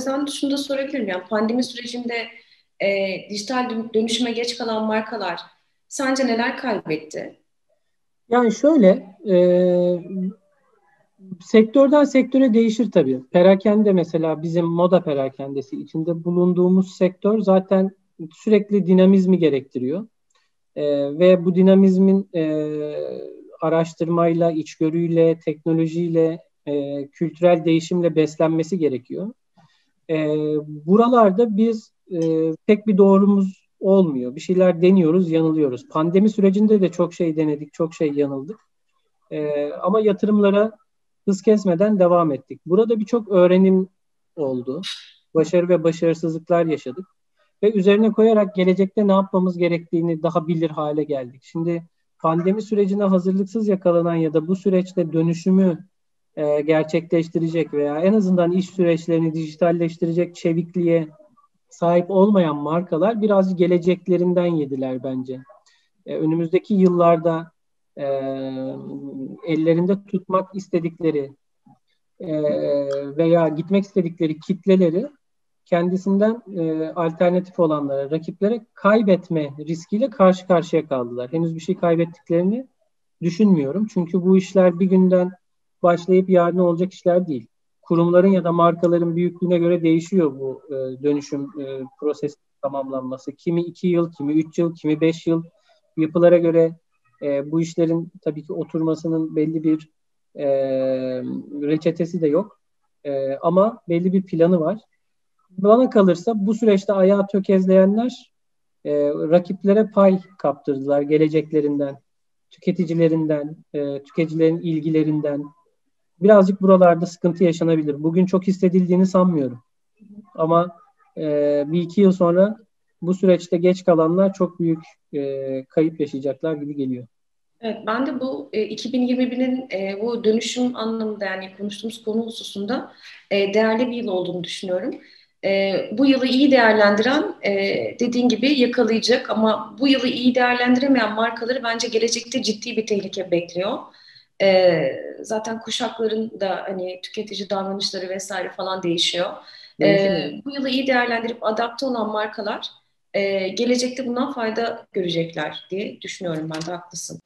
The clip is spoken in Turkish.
sana şunu da sorabilirim. Yani pandemi sürecinde e, dijital dönüşüme geç kalan markalar sence neler kaybetti? Yani şöyle e, sektörden sektöre değişir tabii. Perakende mesela bizim moda perakendesi içinde bulunduğumuz sektör zaten sürekli dinamizmi gerektiriyor. E, ve bu dinamizmin e, araştırmayla, içgörüyle, teknolojiyle, e, kültürel değişimle beslenmesi gerekiyor. E, buralarda biz e, tek bir doğrumuz olmuyor. Bir şeyler deniyoruz, yanılıyoruz. Pandemi sürecinde de çok şey denedik, çok şey yanıldık. E, ama yatırımlara hız kesmeden devam ettik. Burada birçok öğrenim oldu. Başarı ve başarısızlıklar yaşadık. Ve üzerine koyarak gelecekte ne yapmamız gerektiğini daha bilir hale geldik. Şimdi pandemi sürecine hazırlıksız yakalanan ya da bu süreçte dönüşümü e, gerçekleştirecek veya en azından iş süreçlerini dijitalleştirecek çevikliğe sahip olmayan markalar biraz geleceklerinden yediler bence. E, önümüzdeki yıllarda e, ellerinde tutmak istedikleri e, veya gitmek istedikleri kitleleri kendisinden e, alternatif olanlara, rakiplere kaybetme riskiyle karşı karşıya kaldılar. Henüz bir şey kaybettiklerini düşünmüyorum. Çünkü bu işler bir günden başlayıp yarın olacak işler değil. Kurumların ya da markaların büyüklüğüne göre değişiyor bu e, dönüşüm e, prosesi tamamlanması. Kimi iki yıl, kimi üç yıl, kimi beş yıl yapılara göre e, bu işlerin tabii ki oturmasının belli bir e, reçetesi de yok. E, ama belli bir planı var. Bana kalırsa bu süreçte ayağı tökezleyenler e, rakiplere pay kaptırdılar geleceklerinden, tüketicilerinden, e, tüketicilerin ilgilerinden. Birazcık buralarda sıkıntı yaşanabilir. Bugün çok hissedildiğini sanmıyorum. Ama e, bir iki yıl sonra bu süreçte geç kalanlar çok büyük e, kayıp yaşayacaklar gibi geliyor. Evet, ben de bu e, 2021'in e, bu dönüşüm anlamında yani konuştuğumuz konu hususunda e, değerli bir yıl olduğunu düşünüyorum. E, bu yılı iyi değerlendiren e, dediğin gibi yakalayacak ama bu yılı iyi değerlendiremeyen markaları bence gelecekte ciddi bir tehlike bekliyor. E, zaten kuşakların da hani tüketici davranışları vesaire falan değişiyor. E, bu yılı iyi değerlendirip adapte olan markalar e, gelecekte bundan fayda görecekler diye düşünüyorum ben de haklısın.